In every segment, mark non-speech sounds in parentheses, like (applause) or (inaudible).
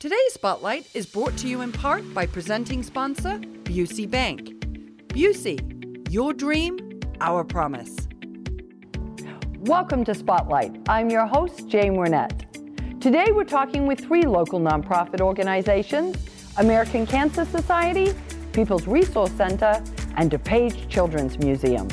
Today's Spotlight is brought to you in part by presenting sponsor Busey Bank. Busey, your dream, our promise. Welcome to Spotlight. I'm your host, Jane Wernette. Today we're talking with three local nonprofit organizations American Cancer Society, People's Resource Center, and DuPage Children's Museum.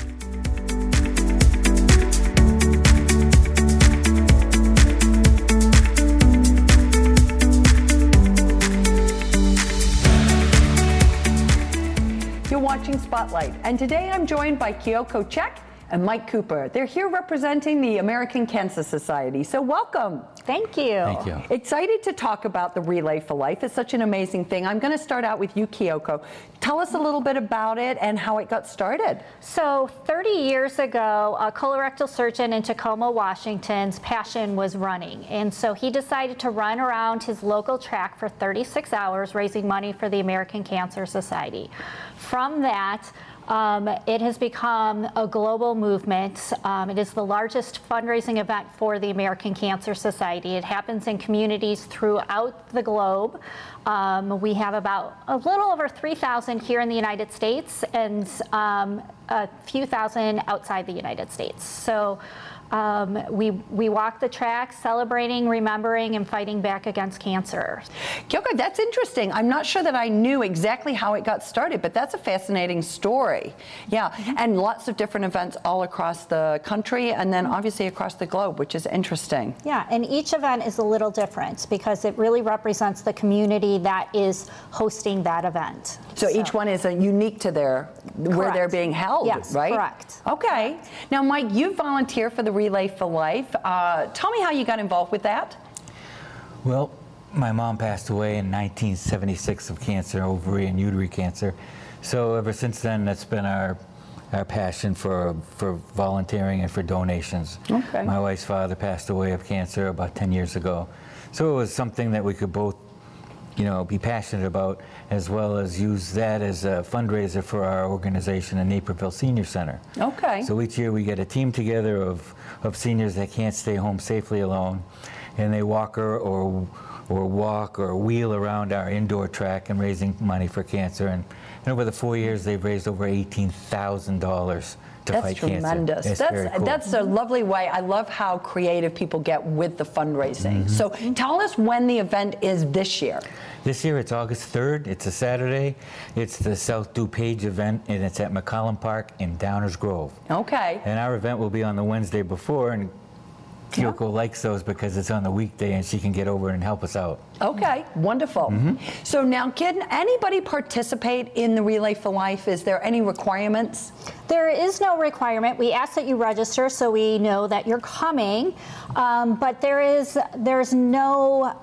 Spotlight, and today I'm joined by Kyoko Check and Mike Cooper. They're here representing the American Cancer Society. So, welcome. Thank you. Thank you. Excited to talk about the Relay for Life. It's such an amazing thing. I'm going to start out with you, Kyoko. Tell us a little bit about it and how it got started. So, 30 years ago, a colorectal surgeon in Tacoma, Washington's passion was running. And so he decided to run around his local track for 36 hours raising money for the American Cancer Society. From that, um, it has become a global movement. Um, it is the largest fundraising event for the American Cancer Society. It happens in communities throughout the globe. Um, we have about a little over 3,000 here in the United States and um, a few thousand outside the United States. So um, we, we walk the track celebrating, remembering, and fighting back against cancer. Kyoko, that's interesting. I'm not sure that I knew exactly how it got started, but that's a fascinating story. Yeah, mm-hmm. and lots of different events all across the country and then obviously across the globe, which is interesting. Yeah, and each event is a little different because it really represents the community that is hosting that event. So, so. each one is unique to their correct. where they're being held, yes, right? Correct. Okay. Correct. Now, Mike, you volunteer for the Relay for Life. Uh, tell me how you got involved with that. Well, my mom passed away in 1976 of cancer, ovary and uterine cancer. So ever since then, that's been our our passion for for volunteering and for donations. Okay. My wife's father passed away of cancer about 10 years ago. So it was something that we could both you know, be passionate about, as well as use that as a fundraiser for our organization, the Naperville Senior Center. Okay. So each year we get a team together of, of seniors that can't stay home safely alone, and they walk or, or, or walk or wheel around our indoor track and raising money for cancer. And, and over the four years, they've raised over $18,000 that's tremendous. That's that's, cool. that's a lovely way. I love how creative people get with the fundraising. Mm-hmm. So tell us when the event is this year. This year it's August 3rd. It's a Saturday. It's the South DuPage event, and it's at McCollum Park in Downers Grove. Okay. And our event will be on the Wednesday before, and Kyoko yeah. likes those because it's on the weekday and she can get over and help us out. Okay, wonderful. Mm-hmm. So now, can anybody participate in the Relay for Life? Is there any requirements? There is no requirement. We ask that you register so we know that you're coming, um, but there is there's no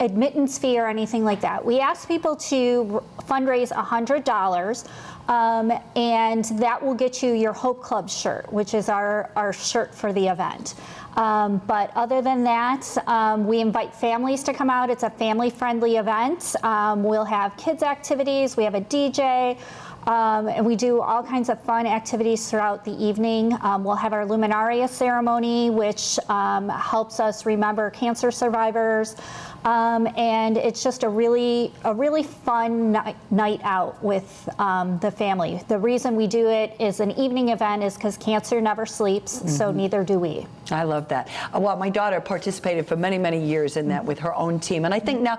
admittance fee or anything like that. We ask people to fundraise $100. Um, and that will get you your Hope Club shirt, which is our, our shirt for the event. Um, but other than that, um, we invite families to come out. It's a family friendly event. Um, we'll have kids' activities, we have a DJ. Um, and we do all kinds of fun activities throughout the evening. Um, we'll have our Luminaria ceremony, which um, helps us remember cancer survivors. Um, and it's just a really a really fun night, night out with um, the family. The reason we do it is an evening event is because cancer never sleeps, mm-hmm. so neither do we. I love that. Uh, well, my daughter participated for many many years in that with her own team, and I think now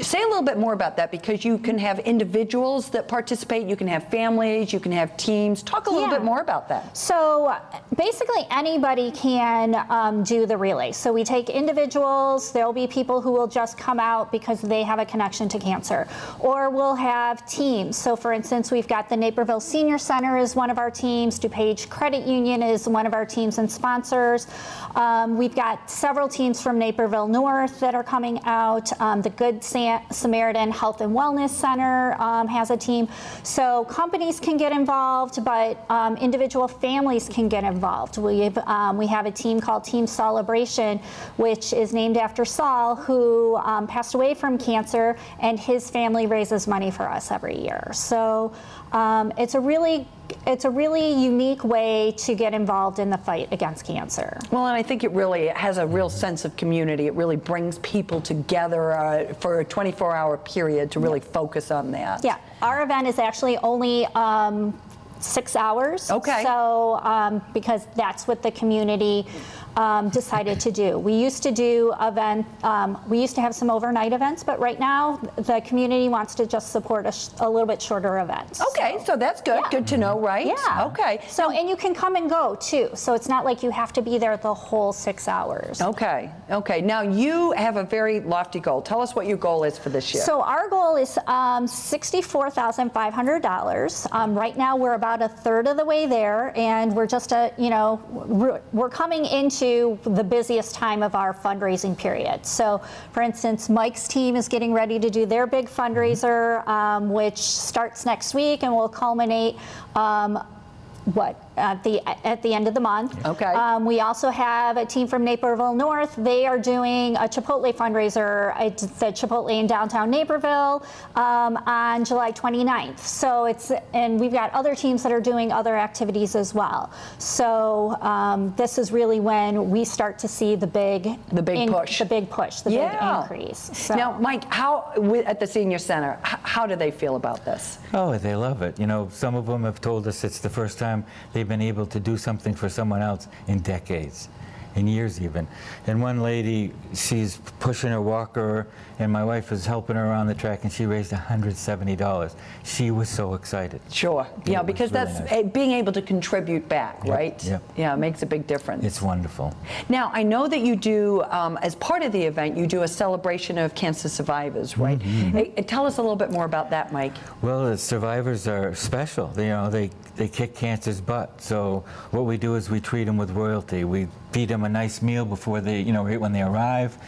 say a little bit more about that because you can have individuals that participate, you can have families, you can have teams. Talk a little yeah. bit more about that. So basically, anybody can um, do the relay. So we take individuals. There will be people who will just come out because they have a connection to cancer. Or we'll have teams. So, for instance, we've got the Naperville Senior Center is one of our teams, DuPage Credit Union is one of our teams and sponsors. Um, we've got several teams from Naperville North that are coming out. Um, the Good Samaritan Health and Wellness Center um, has a team. So, companies can get involved, but um, individual families can get involved. We have, um, we have a team called Team Celebration, which is named after Saul, who who um, passed away from cancer, and his family raises money for us every year. So um, it's a really it's a really unique way to get involved in the fight against cancer. Well, and I think it really has a real sense of community. It really brings people together uh, for a 24-hour period to really focus on that. Yeah, our event is actually only um, six hours. Okay. So, um, because that's what the community um, decided to do. We used to do event. Um, we used to have some overnight events, but right now the community wants to just support a, sh- a little bit shorter events. Okay, so, that's good. Yeah. Good to know, right? Yeah. Okay. So, and you can come and go too. So it's not like you have to be there the whole six hours. Okay. Okay. Now you have a very lofty goal. Tell us what your goal is for this year. So our goal is um, sixty-four thousand five hundred dollars. Um, right now, we're about a third of the way there, and we're just a you know we're coming into the busiest time of our fundraising period. So, for instance, Mike's team is getting ready to do their big fundraiser, um, which starts next week and will culminate. Um, what at the at the end of the month. Okay. Um, we also have a team from Naperville North. They are doing a Chipotle fundraiser at the Chipotle in downtown Naperville um, on July 29th. So it's and we've got other teams that are doing other activities as well. So um, this is really when we start to see the big The big push. the big push, the yeah. big increase. So. Now, Mike, how at the senior center? How do they feel about this? Oh, they love it. You know, some of them have told us it's the first time they've been able to do something for someone else in decades, in years even. And one lady, she's pushing her walker, and my wife was helping her around the track, and she raised $170. She was so excited. Sure. Yeah, because really that's nice. being able to contribute back, Yep, right? yep. Yeah, it makes a big difference. It's wonderful. Now, I know that you do, um, as part of the event, you do a celebration of cancer survivors, right? Mm-hmm. Eh, eh, tell us a little bit more about that, Mike. Well, the survivors are special. They, you know, they, they kick cancer's butt. So what we do is we treat them with royalty. We feed them a nice meal before they, you know, right when they arrive.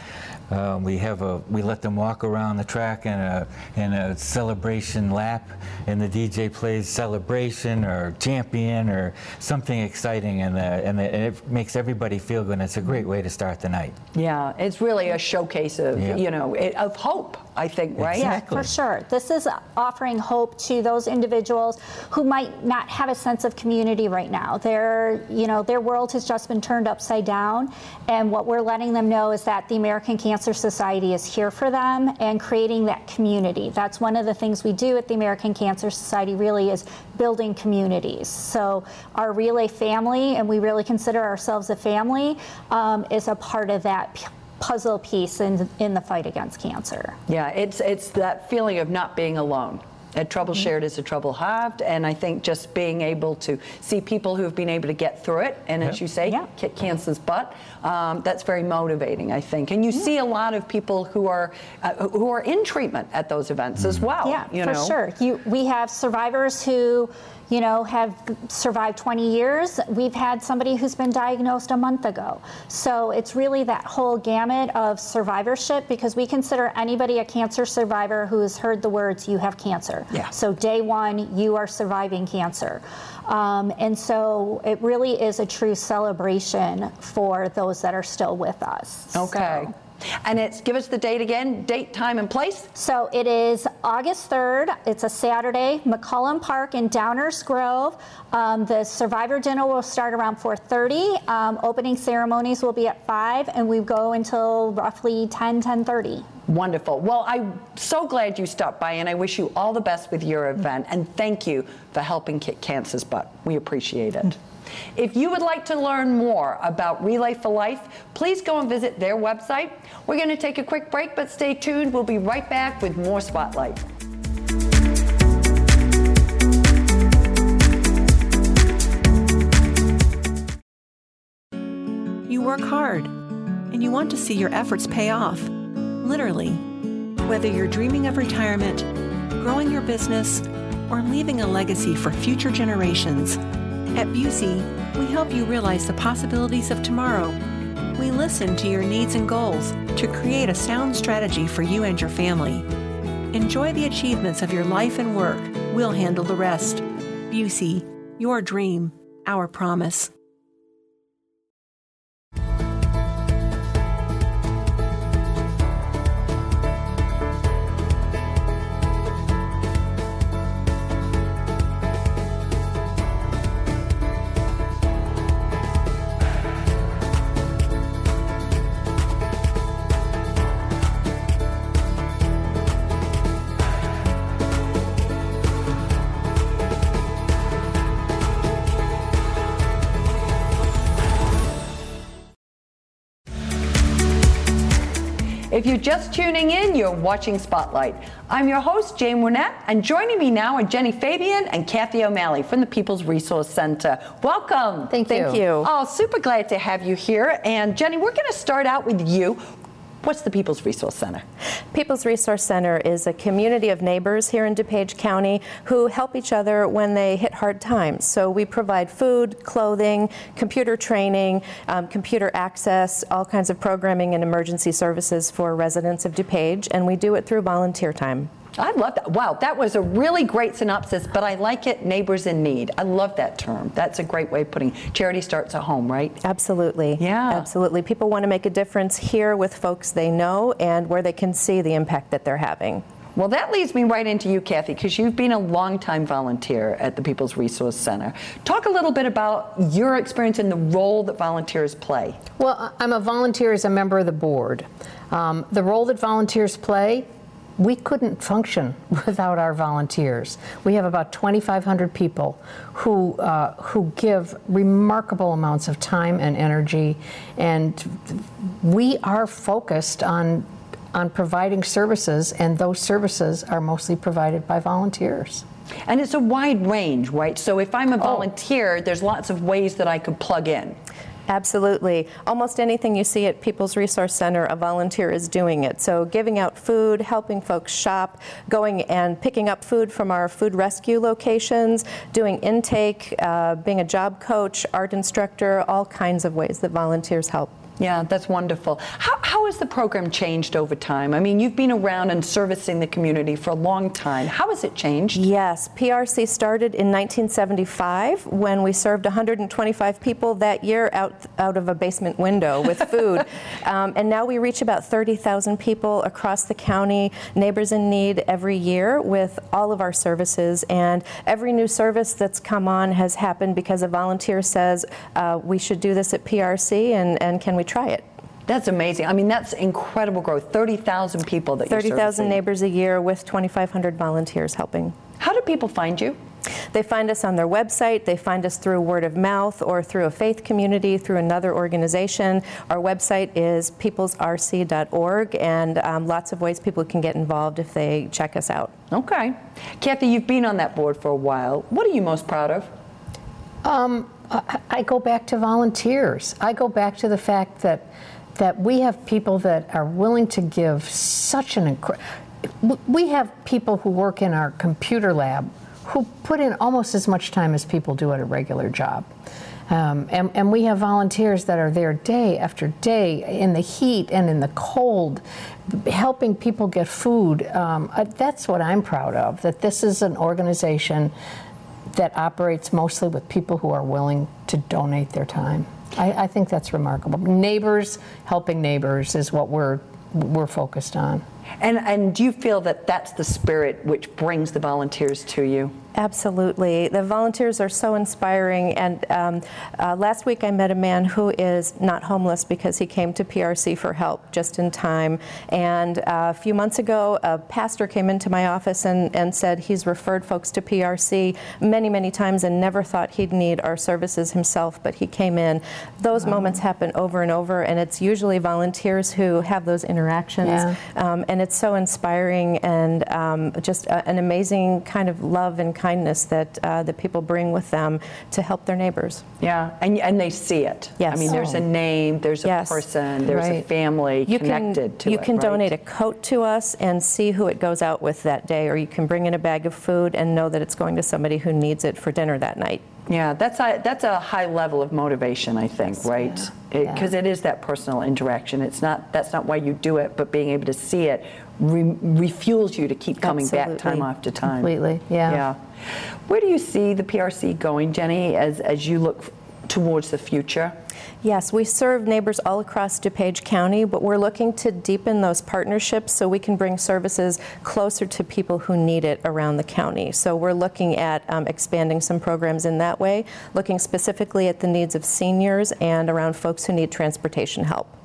Uh, we have a, we let them walk around the track in a, in a celebration lap, and the DJ plays celebration or champion or something exciting, and, uh, and, the, and it makes everybody feel good. And it's a great way to start the night. Yeah, it's really a showcase of, Yeah. you know, eh, of hope, I think, right? Yeah, for sure. This is offering hope to those individuals who might not have a sense of community right now. Their, you know, their world has just been turned upside down, and what we're letting them know is that the American Cancer Society is here for them and creating that community. That's one of the things we do at the American Cancer Society. Really, is building communities. So our relay family, and we really consider ourselves a family, um, is a part of that. Puzzle piece in, in the fight against cancer. Yeah, it's it's that feeling of not being alone. A trouble Mm-hmm. shared is a trouble halved, and I think just being able to see people who have been able to get through it, and as you say, Yeah. kick cancer's butt, um, that's very motivating, I think. And you see a lot of people who are uh, who are in treatment at those events as well. Yeah, you for sure. You, we have survivors who, you know, have survived 20 years. We've had somebody who's been diagnosed a month ago. So it's really that whole gamut of survivorship because we consider anybody a cancer survivor who has heard the words, you have cancer. Yeah. So day one, you are surviving cancer. Um, and so it really is a true celebration for those that are still with us. Okay. So- And it's give us the date again, date, time, and place. So it is August 3rd. It's a Saturday, McCollum Park in Downers Grove. Um, the survivor dinner will start around 4:30. Um, opening ceremonies will be at 5, and we go until roughly 10, 10:30. Wonderful. Well, I'm so glad you stopped by, and I wish you all the best with your event. And thank you for helping kick cancer's butt. We appreciate it. If you would like to learn more about Relay for Life, please go and visit their website. We're going to take a quick break, but stay tuned. We'll be right back with more Spotlight. You work hard, and you want to see your efforts pay off, literally. Whether you're dreaming of retirement, growing your business, or leaving a legacy for future generations, at Busey, we help you realize the possibilities of tomorrow. We listen to your needs and goals to create a sound strategy for you and your family. Enjoy the achievements of your life and work. We'll handle the rest. Busey, your dream, our promise. If you're just tuning in, you're watching Spotlight. I'm your host, Jane Wernette, and joining me now are Jenny Fabian and Kathy O'Malley from the People's Resource Center. Welcome. Thank you. Thank you. Oh, super glad to have you here. And Jenny, we're going to start out with you. What's the People's Resource Center? People's Resource Center is a community of neighbors here in DuPage County who help each other when they hit hard times. So we provide food, clothing, computer training, um, computer access, all kinds of programming and emergency services for residents of DuPage, and we do it through volunteer time. I love that. Wow, that was a really great synopsis, but I like it neighbors in need. I love that term. That's a great way of putting it. charity starts at home, right? Absolutely. Yeah. Absolutely. People want to make a difference here with folks they know and where they can see the impact that they're having. Well, that leads me right into you, Kathy, because you've been a longtime volunteer at the People's Resource Center. Talk a little bit about your experience and the role that volunteers play. Well, I'm a volunteer as a member of the board. Um, the role that volunteers play, we couldn't function (laughs) without our volunteers. We have about 2,500 people who uh, who give remarkable amounts of time and energy, and we are focused on on providing services, and those services are mostly provided by volunteers. And it's a wide range, right? So if I'm a volunteer, there's lots of ways that I could plug in. Absolutely. Almost anything you see at People's Resource Center, a volunteer is doing it. So, giving out food, helping folks shop, going and picking up food from our food rescue locations, doing intake, uh, being a job coach, art instructor, all kinds of ways that volunteers help. Yeah, that's wonderful. How, how has the program changed over time? I mean, you've been around and servicing the community for a long time. How has it changed? Yes, PRC started in 1975 when we served 125 people that year out, out of a basement window with (laughs) food. um, and now we reach about 30,000 people across the county, neighbors in need every year with all of our services. And every new service that's come on has happened because a volunteer says, uh, we should do this at PRC and, and can we try it? That's amazing. I mean, that's incredible growth. 30,000 people that you're 30,000 neighbors a year with 2,500 volunteers helping. How do people find you? They find us on their website, they find us through word of mouth or through a faith community, through another organization. Our website is peoplesrc.org, and um, lots of ways people can get involved if they check us out. Okay. Kathy, you've been on that board for a while. What are you most proud of? Um, I, go back to volunteers. I go back to the fact that that we have people that are willing to give such an incredible. We have people who work in our computer lab who put in almost as much time as people do at a regular job. Um, and, and we have volunteers that are there day after day in the heat and in the cold, helping people get food. Um, uh, that's what I'm proud of, that this is an organization that operates mostly with people who are willing to donate their time. I, I think that's remarkable. Neighbors helping neighbors is what we're we're focused on. And, and do you feel that that's the spirit which brings the volunteers to you? Absolutely. The volunteers are so inspiring. And um, uh, last week I met a man who is not homeless because he came to PRC for help just in time. And uh, a few months ago, a pastor came into my office and, and said he's referred folks to PRC many, many times and never thought he'd need our services himself, but he came in. Those wow. moments happen over and over, and it's usually volunteers who have those interactions. Yeah. Um, and it's so inspiring and um, just a, an amazing kind of love and kindness that uh, that people bring with them to help their neighbors. Yeah, and and they see it. Yes. I mean, there's a name, there's a Yes. person, there's a family You connected can to you it. You can right? donate a coat to us and see who it goes out with that day, or you can bring in a bag of food and know that it's going to somebody who needs it for dinner that night. Yeah, that's a, that's a high level of motivation, I think, right? yeah. Because it is that personal interaction. It's not that's not why you do it, but being able to see it re- refuels you to keep coming back time after time. Completely, yeah. Yeah. Where do you see the PRC going, Jenny, as as you look f- towards the future? Yes, we serve neighbors all across DuPage County, but we're looking to deepen those partnerships so we can bring services closer to people who need it around the county. So we're looking at um, expanding some programs in that way, looking specifically at the needs of seniors and around folks who need transportation help.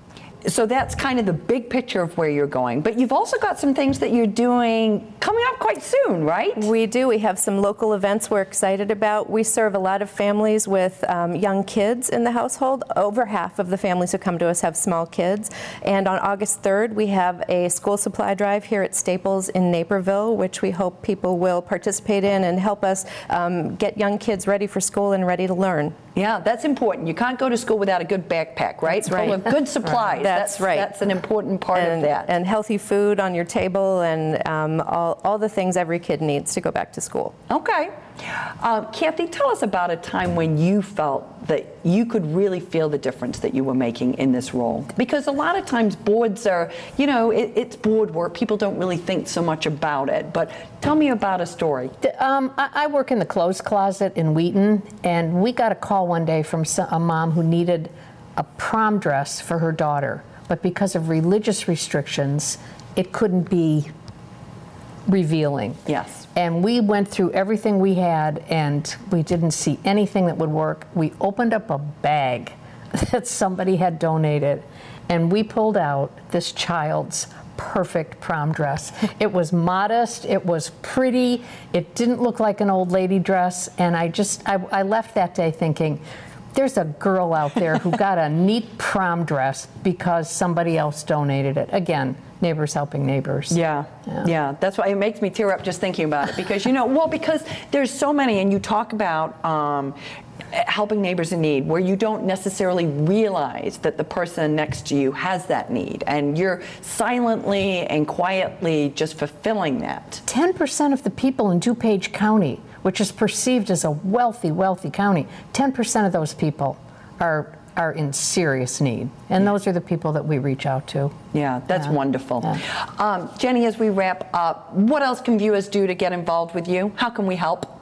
So that's kind of the big picture of where you're going. But you've also got some things that you're doing coming up quite soon, right? We do. We have some local events we're excited about. We serve a lot of families with um, young kids in the household. Over half of the families who come to us have small kids. And on August 3rd, we have a school supply drive here at Staples in Naperville, which we hope people will participate in and help us um, get young kids ready for school and ready to learn. Yeah, that's important. You can't go to school without a good backpack, right? That's right. Full of good supplies. That's right. That's an important part and, of that. And healthy food on your table and um, all, all the things every kid needs to go back to school. Okay. Uh, Kathy, tell us about a time when you felt that you could really feel the difference that you were making in this role. Because a lot of times boards are, you know, it, it's board work. People don't really think so much about it. But tell me about a story. Um, I, I work in the clothes closet in Wheaton, and we got a call one day from a mom who needed a prom dress for her daughter. But because of religious restrictions, it couldn't be revealing. Yes. And we went through everything we had and we didn't see anything that would work. We opened up a bag (laughs) that somebody had donated and we pulled out this child's perfect prom dress. it was modest, it was pretty, it didn't look like an old lady dress. And I just, I, I left that day thinking, there's a girl out there who got a neat prom dress because somebody else donated it. Again, neighbors helping neighbors. Yeah, yeah, yeah, That's why it makes me tear up just thinking about it because you know, well, because there's so many, and you talk about um, helping neighbors in need where you don't necessarily realize that the person next to you has that need, and you're silently and quietly just fulfilling that. 10% of the people in DuPage County which is perceived as a wealthy, wealthy county, 10% of those people are are in serious need. And those are the people that we reach out to. Yeah, that's yeah. wonderful. Yeah. Um, Jenny, as we wrap up, what else can viewers do to get involved with you? How can we help?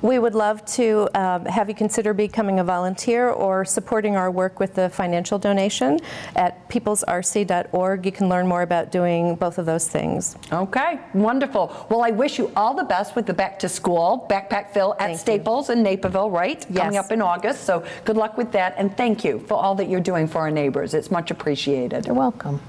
We would love to um, have you consider becoming a volunteer or supporting our work with a financial donation at peoplesrc.org. You can learn more about doing both of those things. Okay, wonderful. Well, I wish you all the best with the back to school backpack fill at thank Staples you. in Naperville, right? Yes. Coming up in August. So good luck with that. And thank you for all that you're doing for our neighbors. It's much appreciated. You're welcome.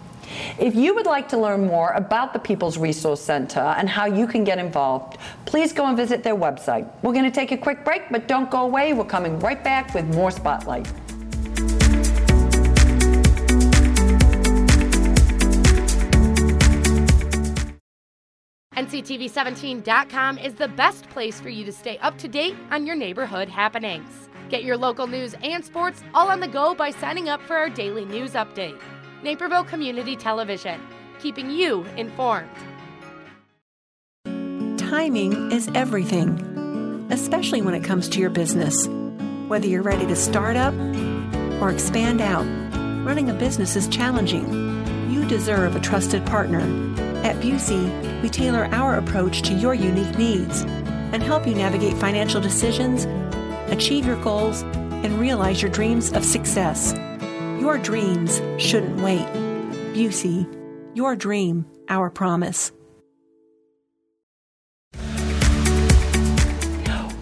If you would like to learn more about the People's Resource Center and how you can get involved, please go and visit their website. We're going to take a quick break, but don't go away. We're coming right back with more Spotlight. NCTV17.com is the best place for you to stay up to date on your neighborhood happenings. Get your local news and sports all on the go by signing up for our daily news update. Naperville Community Television, keeping you informed. Timing is everything, especially when it comes to your business. Whether you're ready to start up or expand out, running a business is challenging. You deserve a trusted partner. At Busey, we tailor our approach to your unique needs and help you navigate financial decisions, achieve your goals, and realize your dreams of success. Your dreams shouldn't wait. Busey, your dream, our promise.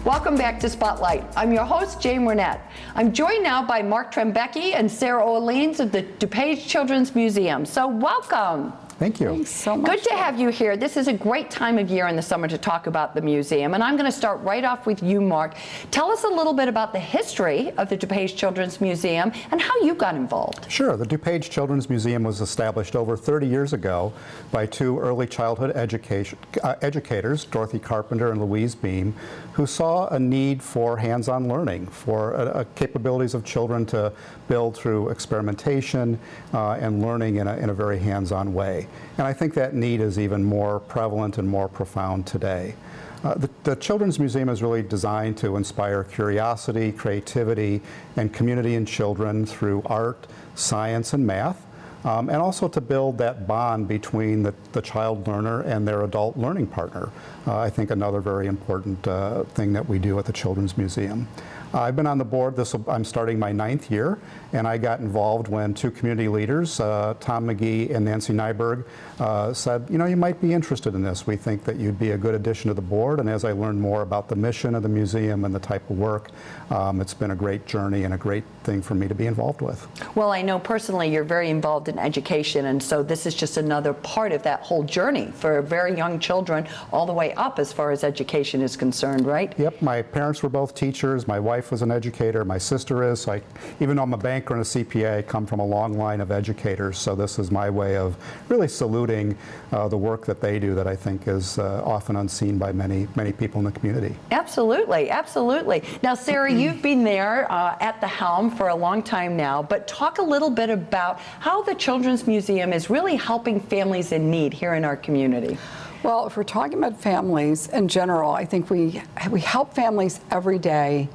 Welcome back to Spotlight. I'm your host, Jane Wernette. I'm joined now by Mark Trembecki and Sarah Orleans of the DuPage Children's Museum. So, welcome. Thank you. Thanks so much. Good to have you here. This is a great time of year in the summer to talk about the museum. And I'm going to start right off with you, Mark. Tell us a little bit about the history of the DuPage Children's Museum and how you got involved. Sure. The DuPage Children's Museum was established over 30 years ago by two early childhood education, uh, educators, Dorothy Carpenter and Louise Beam, who saw a need for hands-on learning, for uh, uh, capabilities of children to build through experimentation uh, and learning in a, in a very hands-on way. And I think that need is even more prevalent and more profound today. Uh, the, the, Children's Museum is really designed to inspire curiosity, creativity, and community in children through art, science, and math, um, and also to build that bond between the, the child learner and their adult learning partner. Uh, I think another very important uh, thing that we do at the Children's Museum. I've been on the board, this will, I'm starting my ninth year, and I got involved when two community leaders, uh, Tom McGee and Nancy Nyberg, uh, said, you know, you might be interested in this. We think that you'd be a good addition to the board. And as I learned more about the mission of the museum and the type of work, um, it's been a great journey and a great thing for me to be involved with. Well, I know personally you're very involved in education, and so this is just another part of that whole journey for very young children, all the way up as far as education is concerned, right? Yep, my parents were both teachers. My wife was an educator. My sister is. So I, even though I'm a banker and a CPA, I come from a long line of educators. So this is my way of really saluting uh, the work that they do that I think is uh, often unseen by many, many people in the community. Absolutely, absolutely. Now, Sarah, (clears throat) you've been there uh, at the helm for a long time now, but talk a little bit about how the Children's Museum is really helping families in need here in our community. Well, if we're talking about families in general, I think we, we help families every day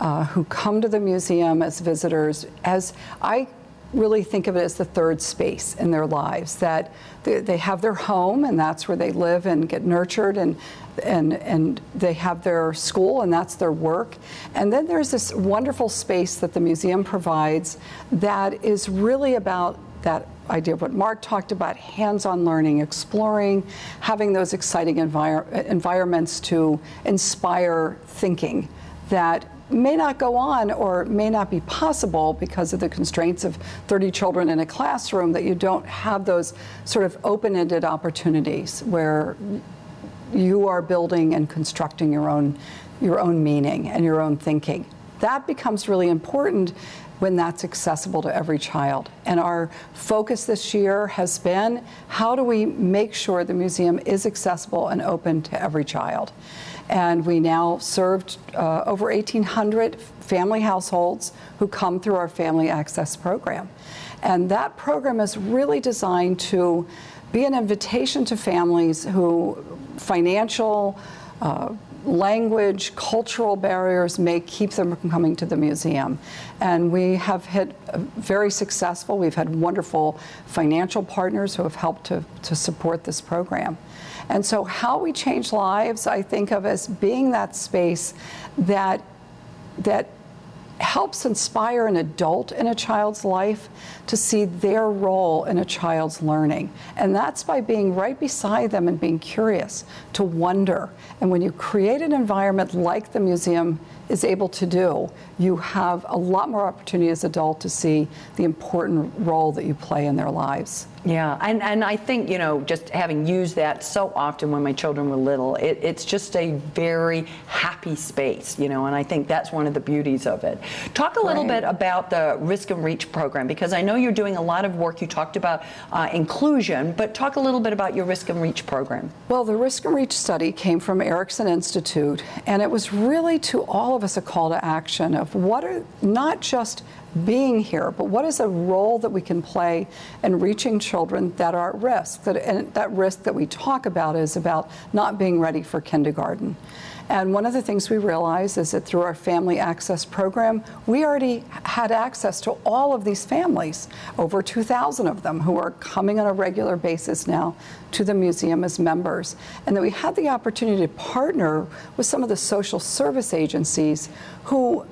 uh, who come to the museum as visitors. As I really think of it as the third space in their lives, that they, have their home and that's where they live and get nurtured and and, and they have their school and that's their work. And then there's this wonderful space that the museum provides that is really about that idea of what Mark talked about hands on learning, exploring, having those exciting envir environments to inspire thinking that may not go on or may not be possible because of the constraints of 30 children in a classroom that you don't have those sort of open-ended opportunities where you are building and constructing your own your own meaning and your own thinking. That becomes really important when that's accessible to every child. And our focus this year has been how do we make sure the museum is accessible and open to every child? And we now served uh, over 1,800 family households who come through our Family Access Program. And that program is really designed to be an invitation to families who financial, uh, language, cultural barriers may keep them from coming to the museum. And we have hit very successful. We've had wonderful financial partners who have helped to, to support this program. And so, how we change lives, I think of as being that space that that helps inspire an adult in a child's life to see their role in a child's learning. And that's by being right beside them and being curious, to wonder. And when you create an environment like the museum is able to do, you have a lot more opportunity as adult to see the important role that you play in their lives. Yeah, and, and I think, you know, just having used that so often when my children were little, it, it's just a very happy space, you know, and I think that's one of the beauties of it. Talk a little right. bit about the Risk and Reach program because I know you're doing a lot of work. You talked about uh, inclusion, but talk a little bit about your Risk and Reach program. Well, the Risk and Reach study came from Erikson Institute, and it was really to all of us a call to action of what are not just being here, but what is a role that we can play in reaching children that are at risk? That, and that risk that we talk about is about not being ready for kindergarten. And one of the things we realized is that through our family access program, we already had access to all of these families, over 2,000 of them, who are coming on a regular basis now to the museum as members. And that we had the opportunity to partner with some of the social service agencies who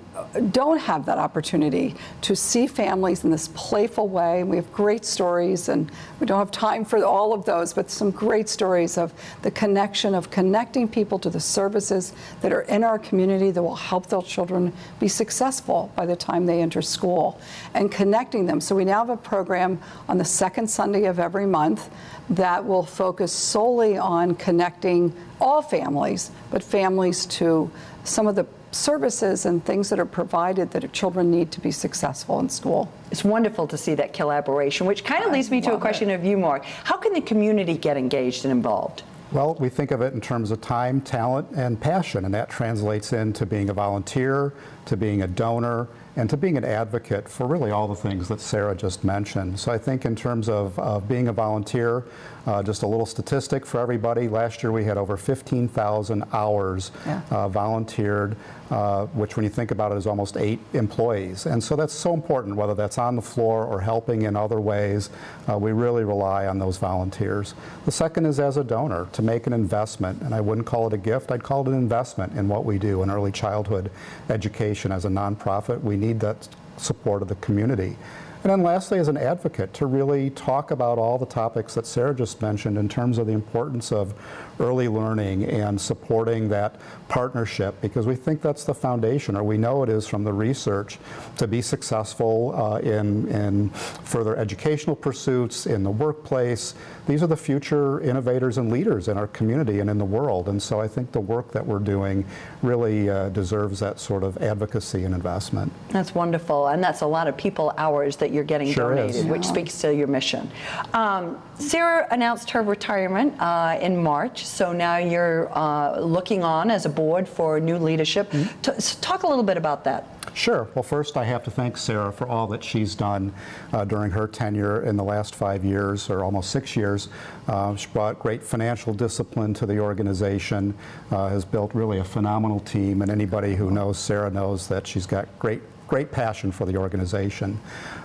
don't have that opportunity to see families in this playful way. We have great stories, and we don't have time for all of those, but some great stories of the connection of connecting people to the services that are in our community that will help their children be successful by the time they enter school and connecting them. So we now have a program on the second Sunday of every month that will focus solely on connecting all families, but families to some of the services and things that are provided that children need to be successful in school. It's wonderful to see that collaboration, which kind of leads me to a question it. of you, Mark. How can the community get engaged and involved? Well, we think of it in terms of time, talent, and passion, and that translates into being a volunteer, to being a donor, and to being an advocate for really all the things that Sarah just mentioned. So I think in terms of, of being a volunteer, uh, just a little statistic for everybody. Last year we had over 15,000 hours yeah. uh, volunteered, uh, which when you think about it is almost eight employees. And so that's so important, whether that's on the floor or helping in other ways. Uh, we really rely on those volunteers. The second is as a donor to make an investment, and I wouldn't call it a gift, I'd call it an investment in what we do in early childhood education as a nonprofit. We need that support of the community. And then lastly, as an advocate, to really talk about all the topics that Sarah just mentioned in terms of the importance of early learning and supporting that partnership because we think that's the foundation, or we know it is from the research, to be successful uh, in, in further educational pursuits, in the workplace. These are the future innovators and leaders in our community and in the world. And so I think the work that we're doing really uh, deserves that sort of advocacy and investment. That's wonderful. And that's a lot of people hours that you're getting Sure donated, is. which speaks to your mission. Um, Sarah announced her retirement uh, in March, so now you're uh, looking on as a board for new leadership. T- s- talk a little bit about that. Sure. Well, first, I have to thank Sarah for all that she's done uh, during her tenure in the last five years, or almost six years. Uh, she brought great financial discipline to the organization, uh, has built really a phenomenal team, and anybody who knows Sarah knows that she's got great, great passion for the organization.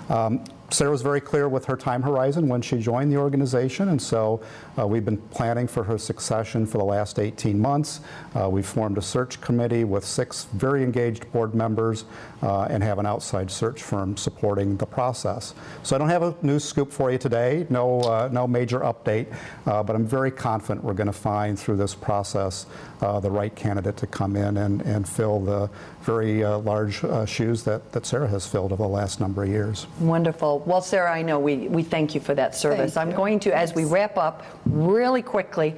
Um, Sarah was very clear with her time horizon when she joined the organization, and so uh, we've been planning for her succession for the last 18 months. Uh, we formed a search committee with six very engaged board members uh, and have an outside search firm supporting the process. So I don't have a news scoop for you today, no, uh, no major update, uh, but I'm very confident we're going to find through this process uh, the right candidate to come in and, and fill the very uh, large shoes that, that Sarah has filled over the last number of years. Wonderful. Well, Sarah, I know we, we thank you for that service. I'm going to, as we wrap up, really quickly,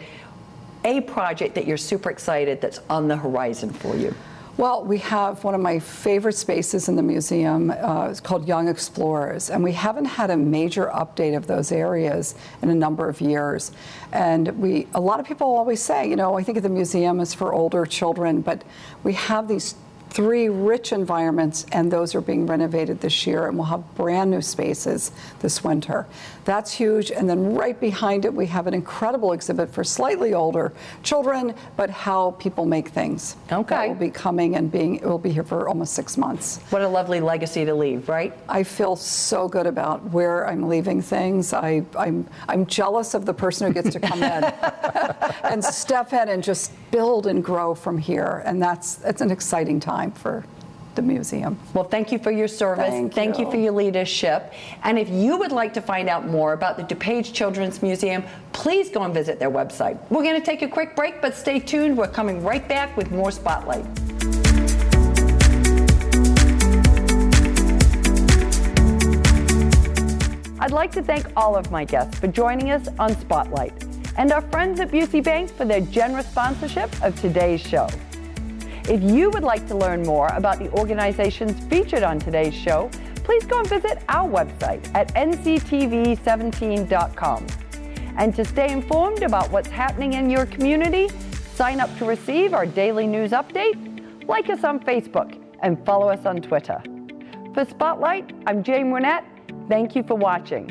a project that you're super excited that's on the horizon for you. Well, we have one of my favorite spaces in the museum. Uh, it's called Young Explorers, and we haven't had a major update of those areas in a number of years. And we, a lot of people always say, you know, I think of the museum as for older children, but we have these three rich environments, and those are being renovated this year, and we'll have brand new spaces this winter. That's huge. And then right behind it, we have an incredible exhibit for slightly older children, but how people make things. Okay. That will be coming and being, it will be here for almost six months. What a lovely legacy to leave, right? I feel so good about where I'm leaving things. I, I'm, I'm jealous of the person who gets to come in (laughs) and step in and just build and grow from here. And that's, it's an exciting time for the museum. Well, thank you for your service. Thank you you. for your leadership. And if you would like to find out more about the DuPage Children's Museum, please go and visit their website. We're going to take a quick break, but stay tuned. We're coming right back with more Spotlight. I'd like to thank all of my guests for joining us on Spotlight and our friends at Busey Bank for their generous sponsorship of today's show. If you would like to learn more about the organizations featured on today's show, please go and visit our website at nctv17.com. And to stay informed about what's happening in your community, sign up to receive our daily news update, like us on Facebook, and follow us on Twitter. For Spotlight, I'm Jane Winnett. Thank you for watching.